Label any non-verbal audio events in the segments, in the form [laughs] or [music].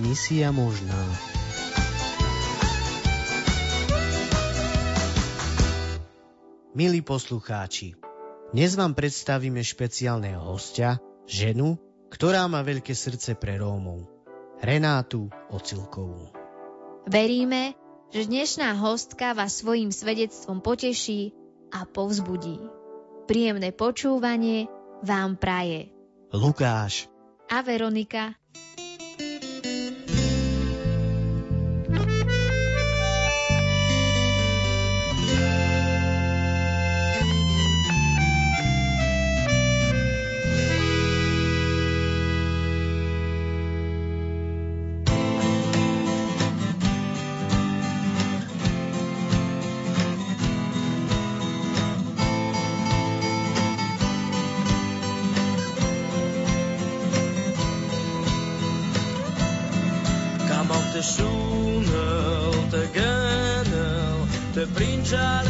misia možná. Milí poslucháči, dnes vám predstavíme špeciálneho hostia, ženu, ktorá má veľké srdce pre Rómov. Renátu Ocilkovú. Veríme, že dnešná hostka vás svojim svedectvom poteší a povzbudí. Príjemné počúvanie vám praje Lukáš a Veronika prince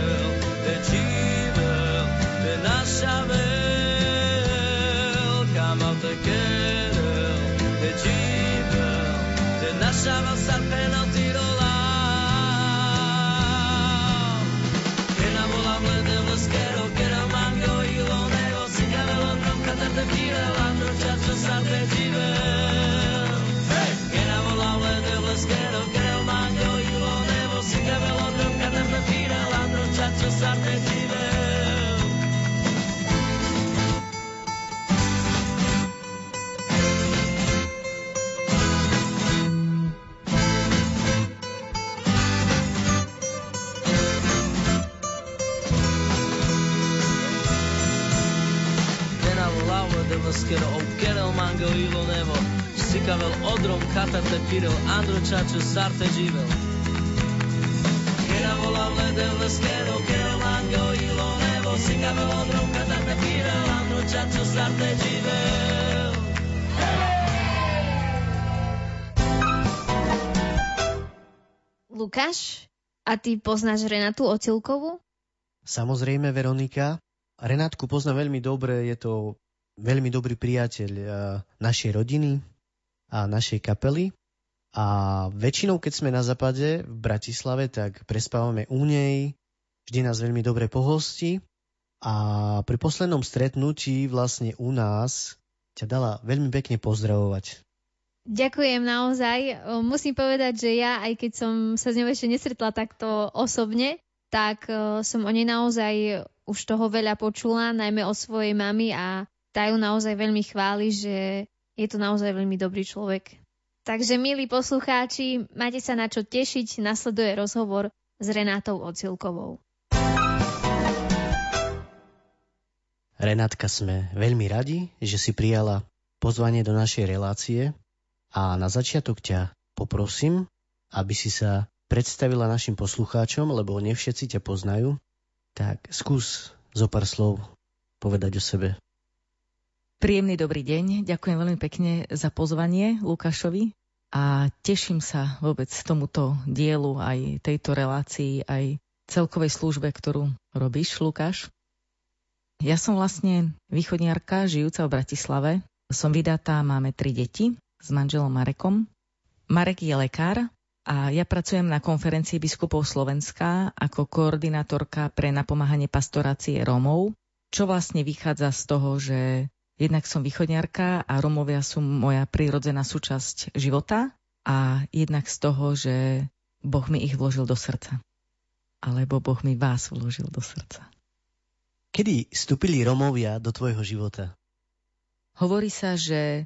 Santa Divine. Čačo, Sarte živel. Kera volal lede leskero, kero mango ilo nevo, Sikavel odrom katate Piril, Andro Čačo, Sarte živel. Lukáš, a ty poznáš Renatu Ocilkovú? Samozrejme, Veronika. Renátku pozná veľmi dobre, je to veľmi dobrý priateľ eh, našej rodiny a našej kapely. A väčšinou, keď sme na západe v Bratislave, tak prespávame u nej, vždy nás veľmi dobre pohosti. A pri poslednom stretnutí vlastne u nás ťa dala veľmi pekne pozdravovať. Ďakujem naozaj. Musím povedať, že ja, aj keď som sa s ňou ešte nesretla takto osobne, tak e, som o nej naozaj už toho veľa počula, najmä o svojej mami a tá ju naozaj veľmi chváli, že je to naozaj veľmi dobrý človek. Takže, milí poslucháči, máte sa na čo tešiť, nasleduje rozhovor s Renátou Ocilkovou. Renátka, sme veľmi radi, že si prijala pozvanie do našej relácie a na začiatok ťa poprosím, aby si sa predstavila našim poslucháčom, lebo nevšetci ťa poznajú, tak skús zo pár slov povedať o sebe. Príjemný dobrý deň. Ďakujem veľmi pekne za pozvanie Lukášovi a teším sa vôbec tomuto dielu, aj tejto relácii, aj celkovej službe, ktorú robíš, Lukáš. Ja som vlastne východniarka, žijúca v Bratislave. Som vydatá, máme tri deti s manželom Marekom. Marek je lekár a ja pracujem na konferencii biskupov Slovenska ako koordinátorka pre napomáhanie pastorácie Rómov, čo vlastne vychádza z toho, že Jednak som východňarka a Romovia sú moja prírodzená súčasť života a jednak z toho, že Boh mi ich vložil do srdca. Alebo Boh mi vás vložil do srdca. Kedy vstúpili Romovia do tvojho života? Hovorí sa, že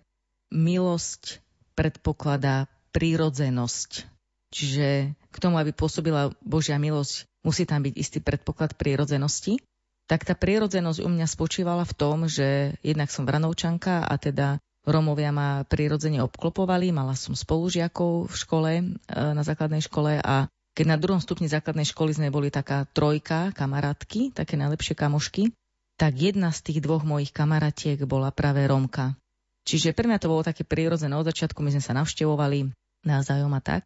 milosť predpokladá prírodzenosť. Čiže k tomu, aby pôsobila Božia milosť, musí tam byť istý predpoklad prírodzenosti. Tak tá prírodzenosť u mňa spočívala v tom, že jednak som vranovčanka a teda Romovia ma prirodzene obklopovali, mala som spolužiakov v škole, e, na základnej škole a keď na druhom stupni základnej školy sme boli taká trojka kamarátky, také najlepšie kamošky, tak jedna z tých dvoch mojich kamaratiek bola práve Romka. Čiže pre mňa to bolo také prirodzené od začiatku, my sme sa navštevovali navzájom a tak.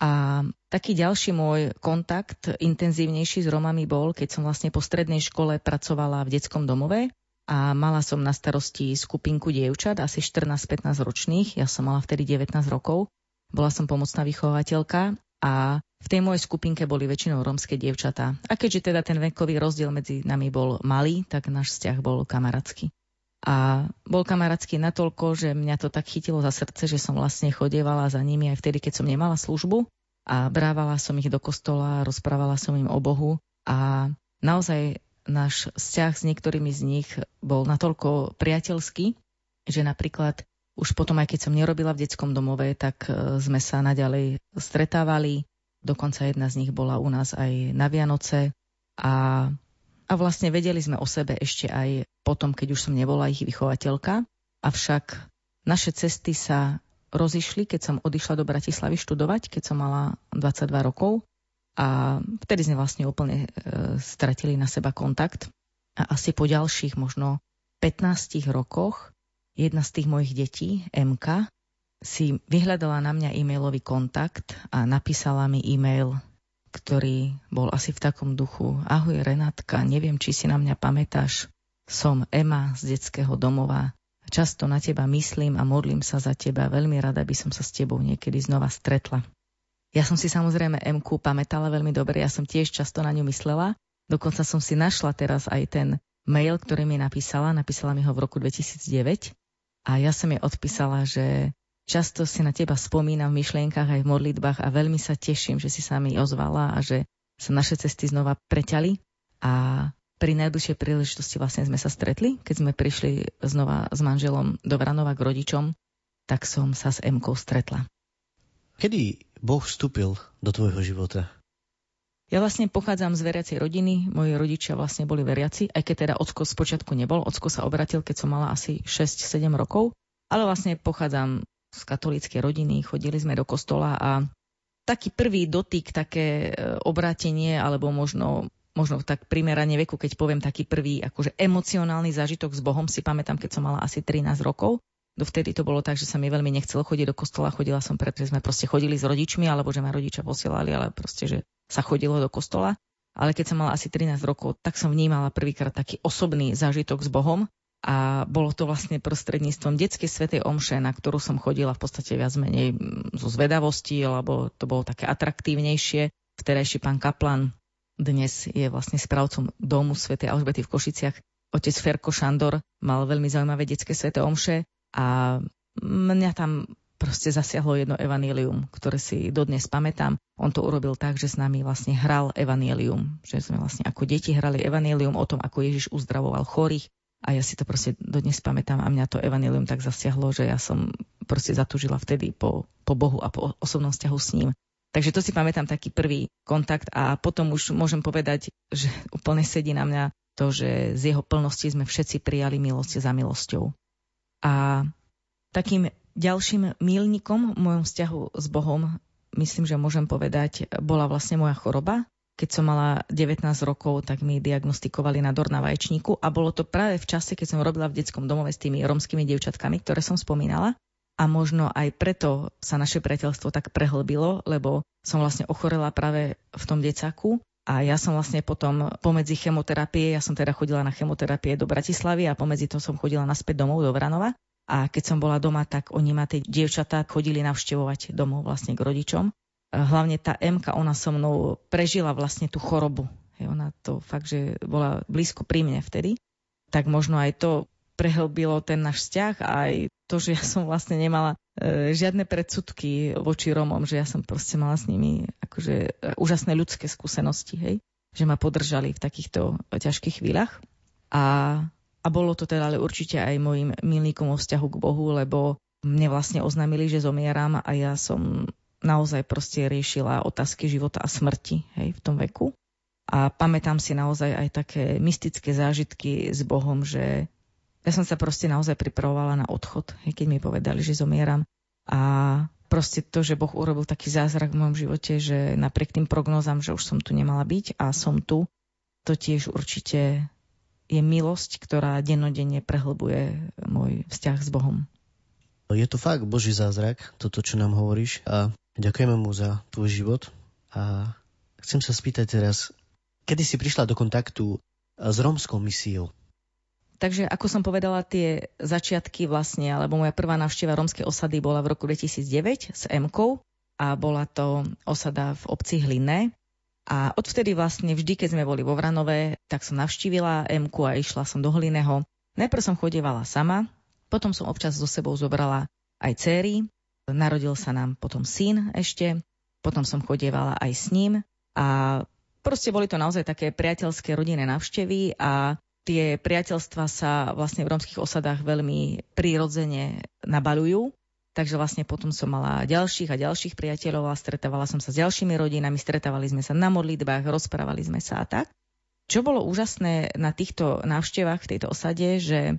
A taký ďalší môj kontakt intenzívnejší s Romami bol, keď som vlastne po strednej škole pracovala v detskom domove a mala som na starosti skupinku dievčat, asi 14-15 ročných, ja som mala vtedy 19 rokov, bola som pomocná vychovateľka a v tej mojej skupinke boli väčšinou rómske dievčatá. A keďže teda ten vekový rozdiel medzi nami bol malý, tak náš vzťah bol kamarátsky. A bol kamarátsky natoľko, že mňa to tak chytilo za srdce, že som vlastne chodievala za nimi aj vtedy, keď som nemala službu. A brávala som ich do kostola, rozprávala som im o Bohu. A naozaj náš vzťah s niektorými z nich bol natoľko priateľský, že napríklad už potom, aj keď som nerobila v detskom domove, tak e, sme sa naďalej stretávali. Dokonca jedna z nich bola u nás aj na Vianoce. A, a vlastne vedeli sme o sebe ešte aj potom, keď už som nebola ich vychovateľka. Avšak naše cesty sa rozišli, keď som odišla do Bratislavy študovať, keď som mala 22 rokov a vtedy sme vlastne úplne e, stratili na seba kontakt. A asi po ďalších možno 15 rokoch jedna z tých mojich detí, MK, si vyhľadala na mňa e-mailový kontakt a napísala mi e-mail, ktorý bol asi v takom duchu. Ahoj Renátka, neviem, či si na mňa pamätáš. Som Ema z detského domova. Často na teba myslím a modlím sa za teba. Veľmi rada by som sa s tebou niekedy znova stretla. Ja som si samozrejme MQ pamätala veľmi dobre, ja som tiež často na ňu myslela. Dokonca som si našla teraz aj ten mail, ktorý mi napísala. Napísala mi ho v roku 2009 a ja som jej odpísala, že často si na teba spomínam v myšlienkach aj v modlitbách a veľmi sa teším, že si sa mi ozvala a že sa naše cesty znova preťali a pri najbližšej príležitosti vlastne sme sa stretli, keď sme prišli znova s manželom do Vranova k rodičom, tak som sa s Emkou stretla. Kedy Boh vstúpil do tvojho života? Ja vlastne pochádzam z veriacej rodiny, moji rodičia vlastne boli veriaci, aj keď teda ocko spočiatku nebol. Ocko sa obratil, keď som mala asi 6-7 rokov, ale vlastne pochádzam z katolíckej rodiny, chodili sme do kostola a taký prvý dotyk, také e, obrátenie, alebo možno, možno tak primerane veku, keď poviem taký prvý akože emocionálny zážitok s Bohom, si pamätám, keď som mala asi 13 rokov. Dovtedy to bolo tak, že sa mi veľmi nechcelo chodiť do kostola. Chodila som pretože sme proste chodili s rodičmi, alebo že ma rodičia posielali, ale proste, že sa chodilo do kostola. Ale keď som mala asi 13 rokov, tak som vnímala prvýkrát taký osobný zážitok s Bohom. A bolo to vlastne prostredníctvom detskej svetej omše, na ktorú som chodila v podstate viac menej mm, zo zvedavosti, lebo to bolo také atraktívnejšie. Vterajší pán Kaplan dnes je vlastne správcom domu svätej Alžbety v Košiciach. Otec Ferko Šandor mal veľmi zaujímavé detské sveté omše a mňa tam proste zasiahlo jedno evanílium, ktoré si dodnes pamätám. On to urobil tak, že s nami vlastne hral evanílium. Že sme vlastne ako deti hrali evanílium o tom, ako Ježiš uzdravoval chorých. A ja si to proste dodnes pamätám a mňa to evanílium tak zasiahlo, že ja som proste zatúžila vtedy po, po Bohu a po osobnom vzťahu s ním. Takže to si pamätám taký prvý kontakt a potom už môžem povedať, že [laughs] úplne sedí na mňa to, že z jeho plnosti sme všetci prijali milosť za milosťou. A takým ďalším mílnikom v mojom vzťahu s Bohom, myslím, že môžem povedať, bola vlastne moja choroba. Keď som mala 19 rokov, tak mi diagnostikovali dor na vaječníku a bolo to práve v čase, keď som robila v detskom domove s tými romskými dievčatkami, ktoré som spomínala. A možno aj preto sa naše priateľstvo tak prehlbilo, lebo som vlastne ochorela práve v tom decaku a ja som vlastne potom pomedzi chemoterapie, ja som teda chodila na chemoterapie do Bratislavy a pomedzi to som chodila naspäť domov do Vranova. A keď som bola doma, tak oni ma tie dievčatá chodili navštevovať domov vlastne k rodičom. Hlavne tá Emka, ona so mnou prežila vlastne tú chorobu. Hej, ona to fakt, že bola blízko pri mne vtedy. Tak možno aj to prehlbilo ten náš vzťah aj to, že ja som vlastne nemala e, žiadne predsudky voči Romom, že ja som proste mala s nimi akože e, úžasné ľudské skúsenosti, hej? že ma podržali v takýchto ťažkých chvíľach. A, a bolo to teda ale určite aj môjim milníkom o vzťahu k Bohu, lebo mne vlastne oznámili, že zomieram a ja som naozaj proste riešila otázky života a smrti hej, v tom veku. A pamätám si naozaj aj také mystické zážitky s Bohom, že ja som sa proste naozaj pripravovala na odchod, hej, keď mi povedali, že zomieram. A proste to, že Boh urobil taký zázrak v mojom živote, že napriek tým prognózam, že už som tu nemala byť a som tu, to tiež určite je milosť, ktorá dennodenne prehlbuje môj vzťah s Bohom. Je to fakt Boží zázrak, toto, čo nám hovoríš a ďakujeme mu za tvoj život a chcem sa spýtať teraz, Kedy si prišla do kontaktu s rómskou misiou? Takže ako som povedala, tie začiatky vlastne, alebo moja prvá návšteva rómskej osady bola v roku 2009 s m a bola to osada v obci Hlinné. A odvtedy vlastne vždy, keď sme boli vo Vranové, tak som navštívila m a išla som do Hliného. Najprv som chodievala sama, potom som občas so sebou zobrala aj céry, narodil sa nám potom syn ešte, potom som chodievala aj s ním a Proste boli to naozaj také priateľské rodinné návštevy a tie priateľstva sa vlastne v rómskych osadách veľmi prírodzene nabalujú. Takže vlastne potom som mala ďalších a ďalších priateľov a stretávala som sa s ďalšími rodinami, stretávali sme sa na modlitbách, rozprávali sme sa a tak. Čo bolo úžasné na týchto návštevách v tejto osade, že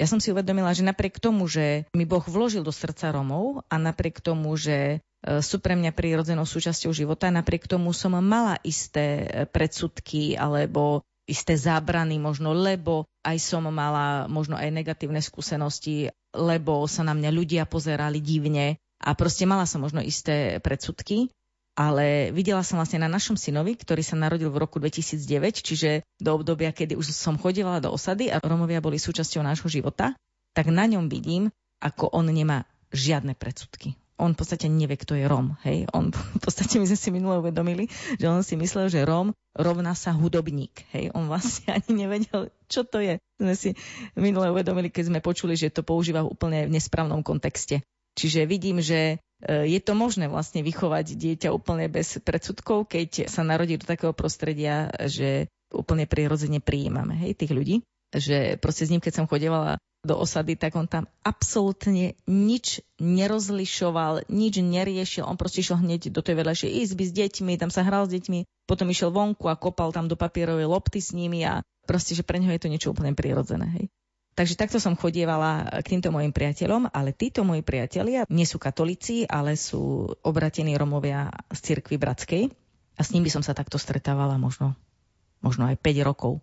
ja som si uvedomila, že napriek tomu, že mi Boh vložil do srdca Romov a napriek tomu, že E, sú pre mňa prírodzenou súčasťou života. Napriek tomu som mala isté e, predsudky alebo isté zábrany možno, lebo aj som mala možno aj negatívne skúsenosti, lebo sa na mňa ľudia pozerali divne a proste mala som možno isté predsudky. Ale videla som vlastne na našom synovi, ktorý sa narodil v roku 2009, čiže do obdobia, kedy už som chodila do osady a Romovia boli súčasťou nášho života, tak na ňom vidím, ako on nemá žiadne predsudky on v podstate nevie, kto je Rom. Hej? On [laughs] v podstate my sme si minule uvedomili, že on si myslel, že Rom rovná sa hudobník. Hej? On vlastne [laughs] ani nevedel, čo to je. Sme si minule uvedomili, keď sme počuli, že to používa úplne v nesprávnom kontexte. Čiže vidím, že je to možné vlastne vychovať dieťa úplne bez predsudkov, keď sa narodí do takého prostredia, že úplne prirodzene prijímame hej, tých ľudí. Že proste s ním, keď som chodevala do osady, tak on tam absolútne nič nerozlišoval, nič neriešil. On proste išiel hneď do tej vedľajšej izby s deťmi, tam sa hral s deťmi, potom išiel vonku a kopal tam do papierovej lopty s nimi a proste, že pre neho je to niečo úplne prirodzené. Hej. Takže takto som chodievala k týmto mojim priateľom, ale títo moji priatelia nie sú katolíci, ale sú obratení Romovia z cirkvi bratskej a s nimi som sa takto stretávala možno, možno aj 5 rokov.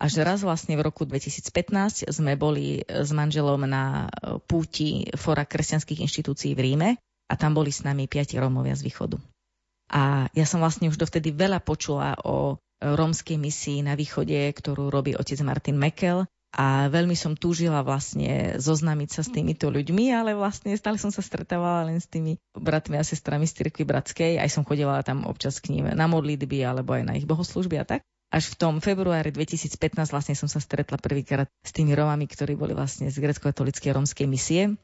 Až raz vlastne v roku 2015 sme boli s manželom na púti Fora kresťanských inštitúcií v Ríme a tam boli s nami piati Rómovia z východu. A ja som vlastne už dovtedy veľa počula o rómskej misii na východe, ktorú robí otec Martin Mekel a veľmi som túžila vlastne zoznámiť sa s týmito ľuďmi, ale vlastne stále som sa stretávala len s tými bratmi a sestrami z cirkvi bratskej, aj som chodila tam občas k ním na modlitby alebo aj na ich bohoslužby a tak až v tom februári 2015 vlastne som sa stretla prvýkrát s tými Romami, ktorí boli vlastne z grecko-katolíckej romskej misie.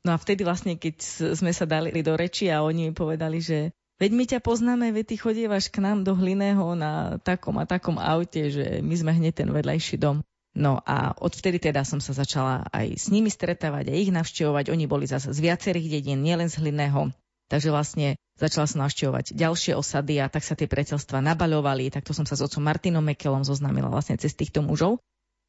No a vtedy vlastne, keď sme sa dali do reči a oni mi povedali, že veď my ťa poznáme, veď ty chodievaš k nám do Hliného na takom a takom aute, že my sme hneď ten vedľajší dom. No a odvtedy teda som sa začala aj s nimi stretávať a ich navštevovať. Oni boli zase z viacerých dedín, nielen z Hliného. Takže vlastne začala som navštevovať ďalšie osady a tak sa tie priateľstva nabaľovali. Takto som sa s otcom Martinom Mekelom zoznámila vlastne cez týchto mužov.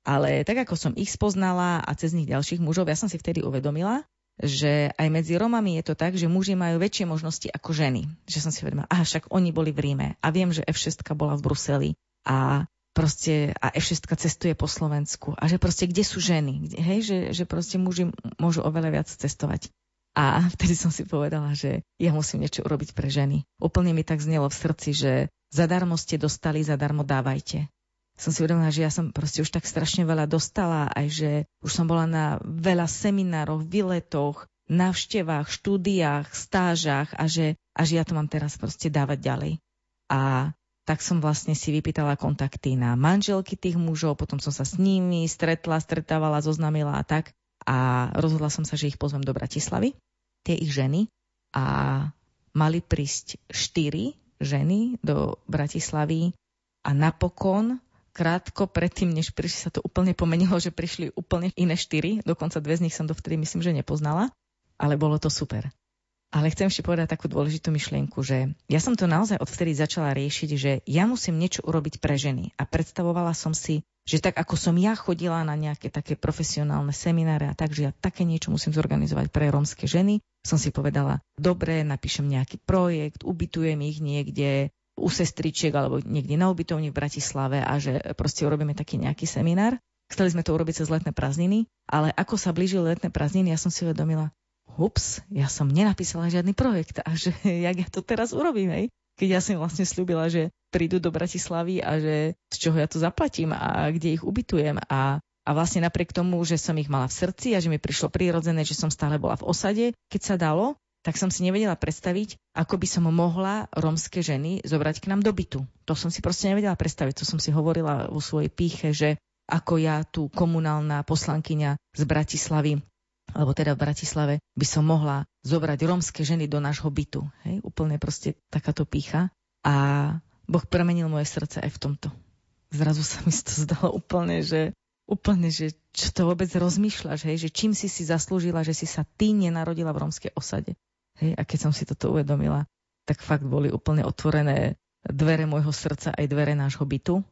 Ale tak ako som ich spoznala a cez nich ďalších mužov, ja som si vtedy uvedomila, že aj medzi Romami je to tak, že muži majú väčšie možnosti ako ženy. Že som si uvedomila, aha, však oni boli v Ríme a viem, že F6 bola v Bruseli a proste a F6 cestuje po Slovensku a že proste kde sú ženy, hej, že, že proste muži môžu oveľa viac cestovať. A [laughs] vtedy som si povedala, že ja musím niečo urobiť pre ženy. Úplne mi tak znelo v srdci, že zadarmo ste dostali, zadarmo dávajte. Som si uvedomila, že ja som proste už tak strašne veľa dostala, aj že už som bola na veľa seminároch, výletoch, návštevách, štúdiách, stážach a že, a že ja to mám teraz proste dávať ďalej. A tak som vlastne si vypýtala kontakty na manželky tých mužov, potom som sa s nimi stretla, stretávala, zoznámila a tak a rozhodla som sa, že ich pozvem do Bratislavy. tie ich ženy a mali prísť štyri ženy do Bratislavy a napokon krátko predtým, než prišli, sa to úplne pomenilo, že prišli úplne iné štyri, dokonca dve z nich som dovtedy myslím, že nepoznala, ale bolo to super. Ale chcem ešte povedať takú dôležitú myšlienku, že ja som to naozaj odvtedy začala riešiť, že ja musím niečo urobiť pre ženy. A predstavovala som si, že tak ako som ja chodila na nejaké také profesionálne semináre a tak, že ja také niečo musím zorganizovať pre rómske ženy, som si povedala, dobre, napíšem nejaký projekt, ubytujem ich niekde u sestričiek alebo niekde na ubytovni v Bratislave a že proste urobíme taký nejaký seminár. Chceli sme to urobiť cez letné prázdniny, ale ako sa blížili letné prázdniny, ja som si uvedomila, hups, ja som nenapísala žiadny projekt a že [laughs] jak ja to teraz urobím, hej? Keď ja som vlastne slúbila, že prídu do Bratislavy a že z čoho ja to zaplatím a kde ich ubytujem a a vlastne napriek tomu, že som ich mala v srdci a že mi prišlo prirodzené, že som stále bola v osade, keď sa dalo, tak som si nevedela predstaviť, ako by som mohla rómske ženy zobrať k nám do bytu. To som si proste nevedela predstaviť. To som si hovorila vo svojej píche, že ako ja tu komunálna poslankyňa z Bratislavy alebo teda v Bratislave, by som mohla zobrať rómske ženy do nášho bytu. Hej? Úplne proste takáto pícha. A Boh premenil moje srdce aj v tomto. Zrazu sa mi to zdalo úplne, že úplne, že čo to vôbec rozmýšľaš, hej? že čím si si zaslúžila, že si sa ty nenarodila v rómskej osade. Hej? A keď som si toto uvedomila, tak fakt boli úplne otvorené dvere môjho srdca aj dvere nášho bytu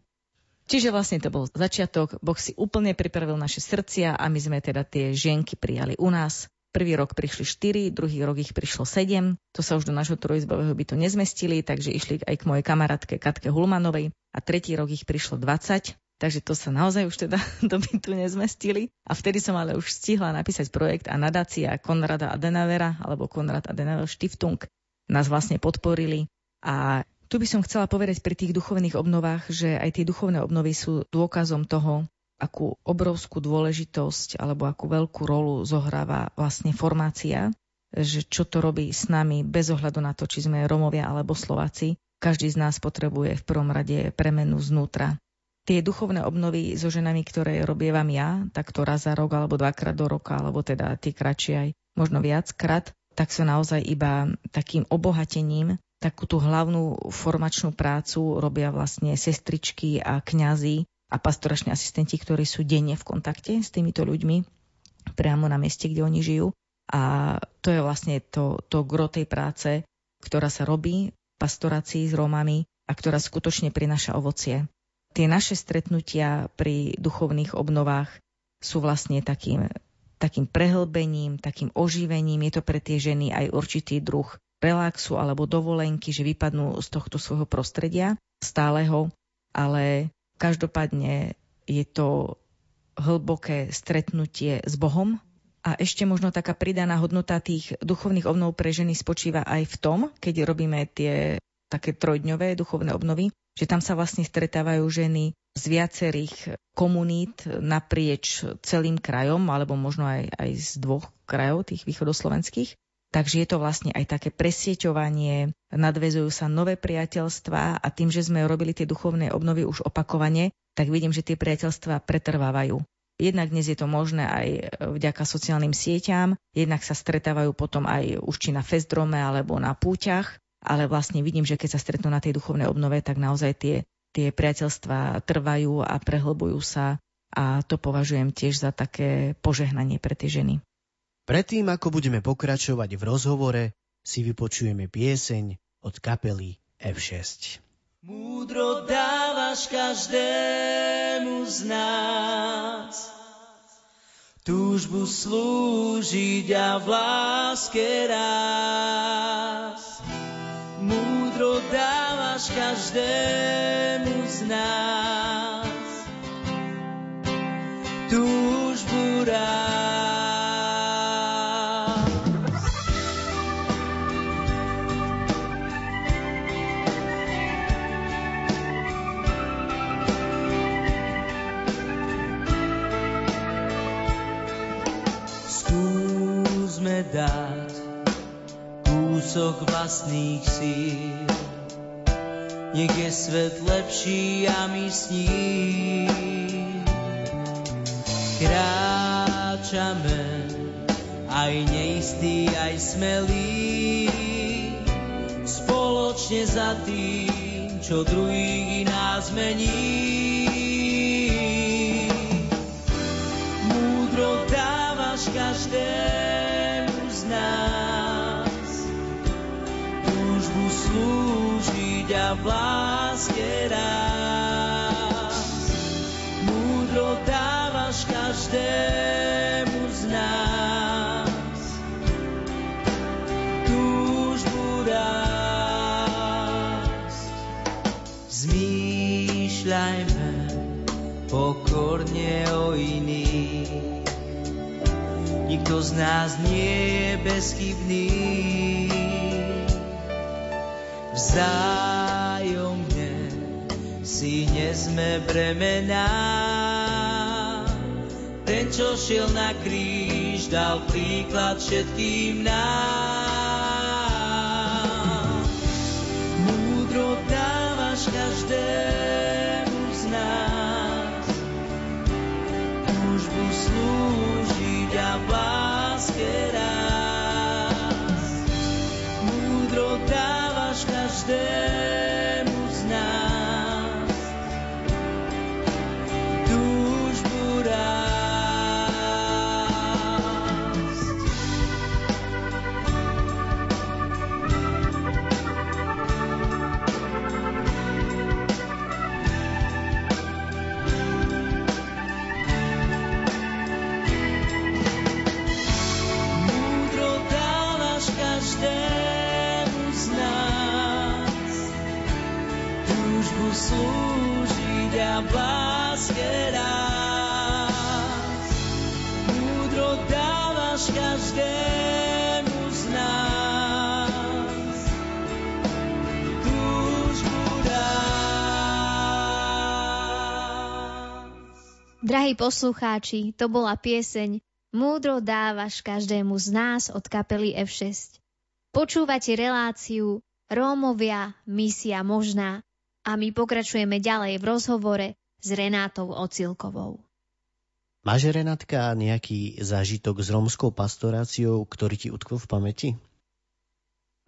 Čiže vlastne to bol začiatok, Boh si úplne pripravil naše srdcia a my sme teda tie žienky prijali u nás. Prvý rok prišli 4, druhý rok ich prišlo 7. To sa už do nášho trojizbového bytu nezmestili, takže išli aj k mojej kamarátke Katke Hulmanovej a tretí rok ich prišlo 20. Takže to sa naozaj už teda [laughs] do bytu nezmestili. A vtedy som ale už stihla napísať projekt a nadácia Konrada Adenauera alebo Konrad Adenauer Stiftung nás vlastne podporili a tu by som chcela povedať pri tých duchovných obnovách, že aj tie duchovné obnovy sú dôkazom toho, akú obrovskú dôležitosť alebo akú veľkú rolu zohráva vlastne formácia, že čo to robí s nami bez ohľadu na to, či sme Romovia alebo Slováci. Každý z nás potrebuje v prvom rade premenu znútra. Tie duchovné obnovy so ženami, ktoré robievam ja, takto raz za rok alebo dvakrát do roka, alebo teda tie kratšie aj možno viackrát, tak sú naozaj iba takým obohatením takú tú hlavnú formačnú prácu robia vlastne sestričky a kňazi a pastorační asistenti, ktorí sú denne v kontakte s týmito ľuďmi priamo na mieste, kde oni žijú. A to je vlastne to, to gro tej práce, ktorá sa robí v pastorácii s Rómami a ktorá skutočne prináša ovocie. Tie naše stretnutia pri duchovných obnovách sú vlastne takým, takým prehlbením, takým oživením. Je to pre tie ženy aj určitý druh relaxu alebo dovolenky, že vypadnú z tohto svojho prostredia stáleho, ale každopádne je to hlboké stretnutie s Bohom. A ešte možno taká pridaná hodnota tých duchovných obnov pre ženy spočíva aj v tom, keď robíme tie také trojdňové duchovné obnovy, že tam sa vlastne stretávajú ženy z viacerých komunít naprieč celým krajom, alebo možno aj, aj z dvoch krajov, tých východoslovenských. Takže je to vlastne aj také presieťovanie, nadvezujú sa nové priateľstvá a tým, že sme robili tie duchovné obnovy už opakovane, tak vidím, že tie priateľstvá pretrvávajú. Jednak dnes je to možné aj vďaka sociálnym sieťam, jednak sa stretávajú potom aj už či na festdrome alebo na púťach, ale vlastne vidím, že keď sa stretnú na tej duchovnej obnove, tak naozaj tie, tie priateľstvá trvajú a prehlbujú sa a to považujem tiež za také požehnanie pre tie ženy. Predtým, ako budeme pokračovať v rozhovore, si vypočujeme pieseň od kapely F6. Múdro dávaš každému z nás túžbu slúžiť a v láske rás. Múdro dávaš každému z nás kúsok vlastných síl. Nech je svet lepší a my s ním kráčame aj neistý, aj smelý, spoločne za tým, čo druhý nás mení. Každému z nás, túžbu rásť. Zmýšľajme pokorne o iných. Nikto z nás nie je bezchybný. Vzájomne si nesme bremená. Čo šiel na kríž, dal príklad všetkým nám. Poslucháči, to bola pieseň Múdro dávaš každému z nás od kapely F6. Počúvate reláciu Rómovia, misia možná a my pokračujeme ďalej v rozhovore s Renátou Ocilkovou. Máš, Renátka, nejaký zážitok s rómskou pastoráciou, ktorý ti utkvel v pamäti?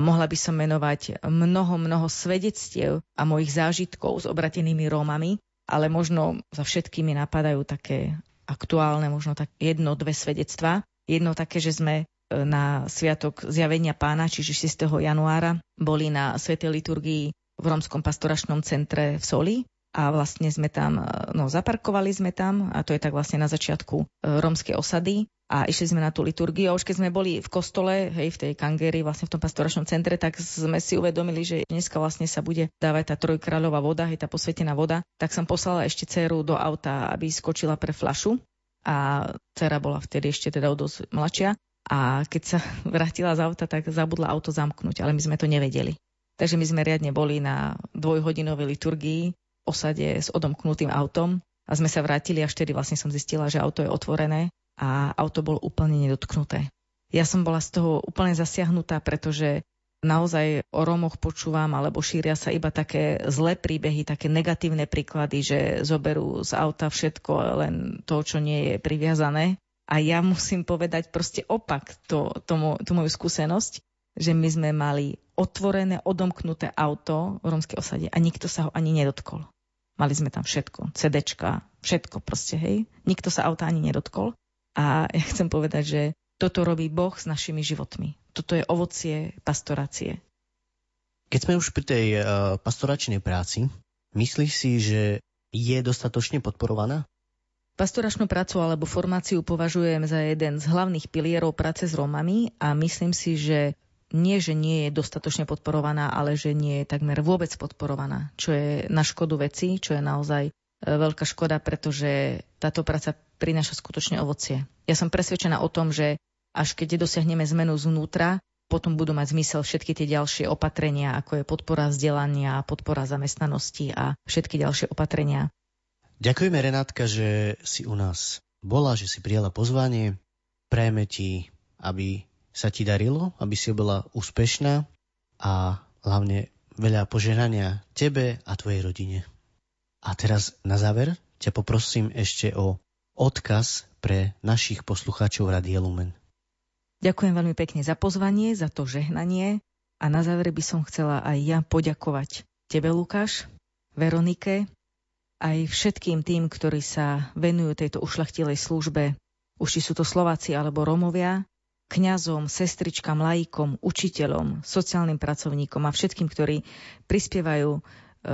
Mohla by som menovať mnoho, mnoho svedectiev a mojich zážitkov s obratenými Rómami, ale možno za všetkými napadajú také aktuálne, možno tak jedno, dve svedectvá. Jedno také, že sme e, na Sviatok zjavenia pána, čiže 6. januára, boli na Svetej liturgii v Rómskom pastoračnom centre v Soli a vlastne sme tam, e, no zaparkovali sme tam a to je tak vlastne na začiatku e, rómskej osady. A išli sme na tú liturgiu a už keď sme boli v kostole, hej, v tej kangéri, vlastne v tom pastoračnom centre, tak sme si uvedomili, že dneska vlastne sa bude dávať tá trojkráľová voda, hej, tá posvetená voda, tak som poslala ešte dceru do auta, aby skočila pre flašu a dcera bola vtedy ešte teda dosť mladšia. A keď sa [laughs] vrátila z auta, tak zabudla auto zamknúť, ale my sme to nevedeli. Takže my sme riadne boli na dvojhodinovej liturgii osade s odomknutým autom a sme sa vrátili až vtedy vlastne som zistila, že auto je otvorené a auto bolo úplne nedotknuté. Ja som bola z toho úplne zasiahnutá, pretože naozaj o Rómoch počúvam, alebo šíria sa iba také zlé príbehy, také negatívne príklady, že zoberú z auta všetko, len to, čo nie je priviazané. A ja musím povedať proste opak to, tomu, tú moju skúsenosť, že my sme mali otvorené, odomknuté auto v rómskej osade a nikto sa ho ani nedotkol. Mali sme tam všetko, CDčka, všetko proste, hej. Nikto sa auta ani nedotkol. A [laughs] ja chcem povedať, že toto robí Boh s našimi životmi. Toto je ovocie pastorácie. Keď sme už pri tej uh, pastoračnej práci, myslíš si, že je dostatočne podporovaná? Pastoračnú prácu alebo formáciu považujem za jeden z hlavných pilierov práce s Rómami a myslím si, že nie, že nie je dostatočne podporovaná, ale že nie je takmer vôbec podporovaná, čo je na škodu veci, čo je naozaj e, veľká škoda, pretože táto práca prináša skutočne ovocie. Ja som presvedčená o tom, že až keď dosiahneme zmenu zvnútra, potom budú mať zmysel všetky tie ďalšie opatrenia, ako je podpora vzdelania, podpora zamestnanosti a všetky ďalšie opatrenia. Ďakujeme, Renátka, že si u nás bola, že si prijala pozvanie. Prajeme ti, aby sa ti darilo, aby si bola úspešná a hlavne veľa požehnania tebe a tvojej rodine. A teraz na záver ťa poprosím ešte o odkaz pre našich poslucháčov Radia Lumen. Ďakujem veľmi pekne za pozvanie, za to žehnanie a na záver by som chcela aj ja poďakovať tebe, Lukáš, Veronike, aj všetkým tým, ktorí sa venujú tejto ušlachtilej službe, už či sú to Slováci alebo Romovia, kňazom, sestričkám, laikom, učiteľom, sociálnym pracovníkom a všetkým, ktorí prispievajú e,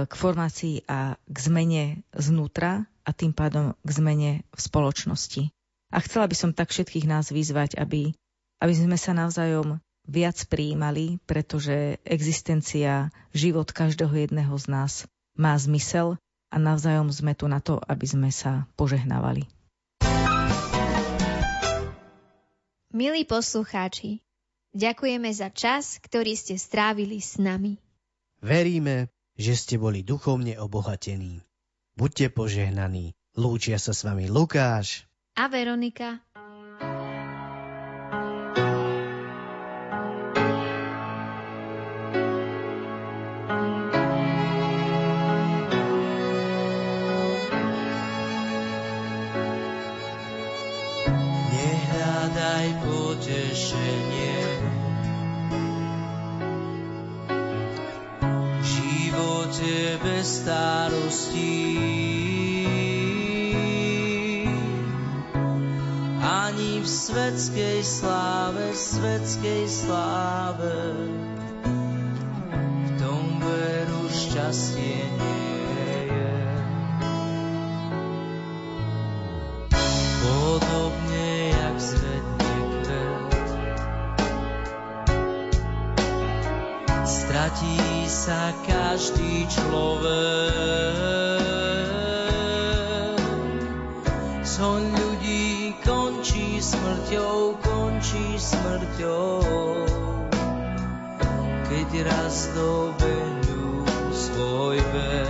k formácii a k zmene znútra a tým pádom k zmene v spoločnosti. A chcela by som tak všetkých nás vyzvať, aby aby sme sa navzájom viac prijímali, pretože existencia, život každého jedného z nás má zmysel a navzájom sme tu na to, aby sme sa požehnávali. Milí poslucháči, ďakujeme za čas, ktorý ste strávili s nami. Veríme, že ste boli duchovne obohatení. Buďte požehnaní. Lúčia sa s vami Lukáš a Veronika. Raz dobehnú svoj vek.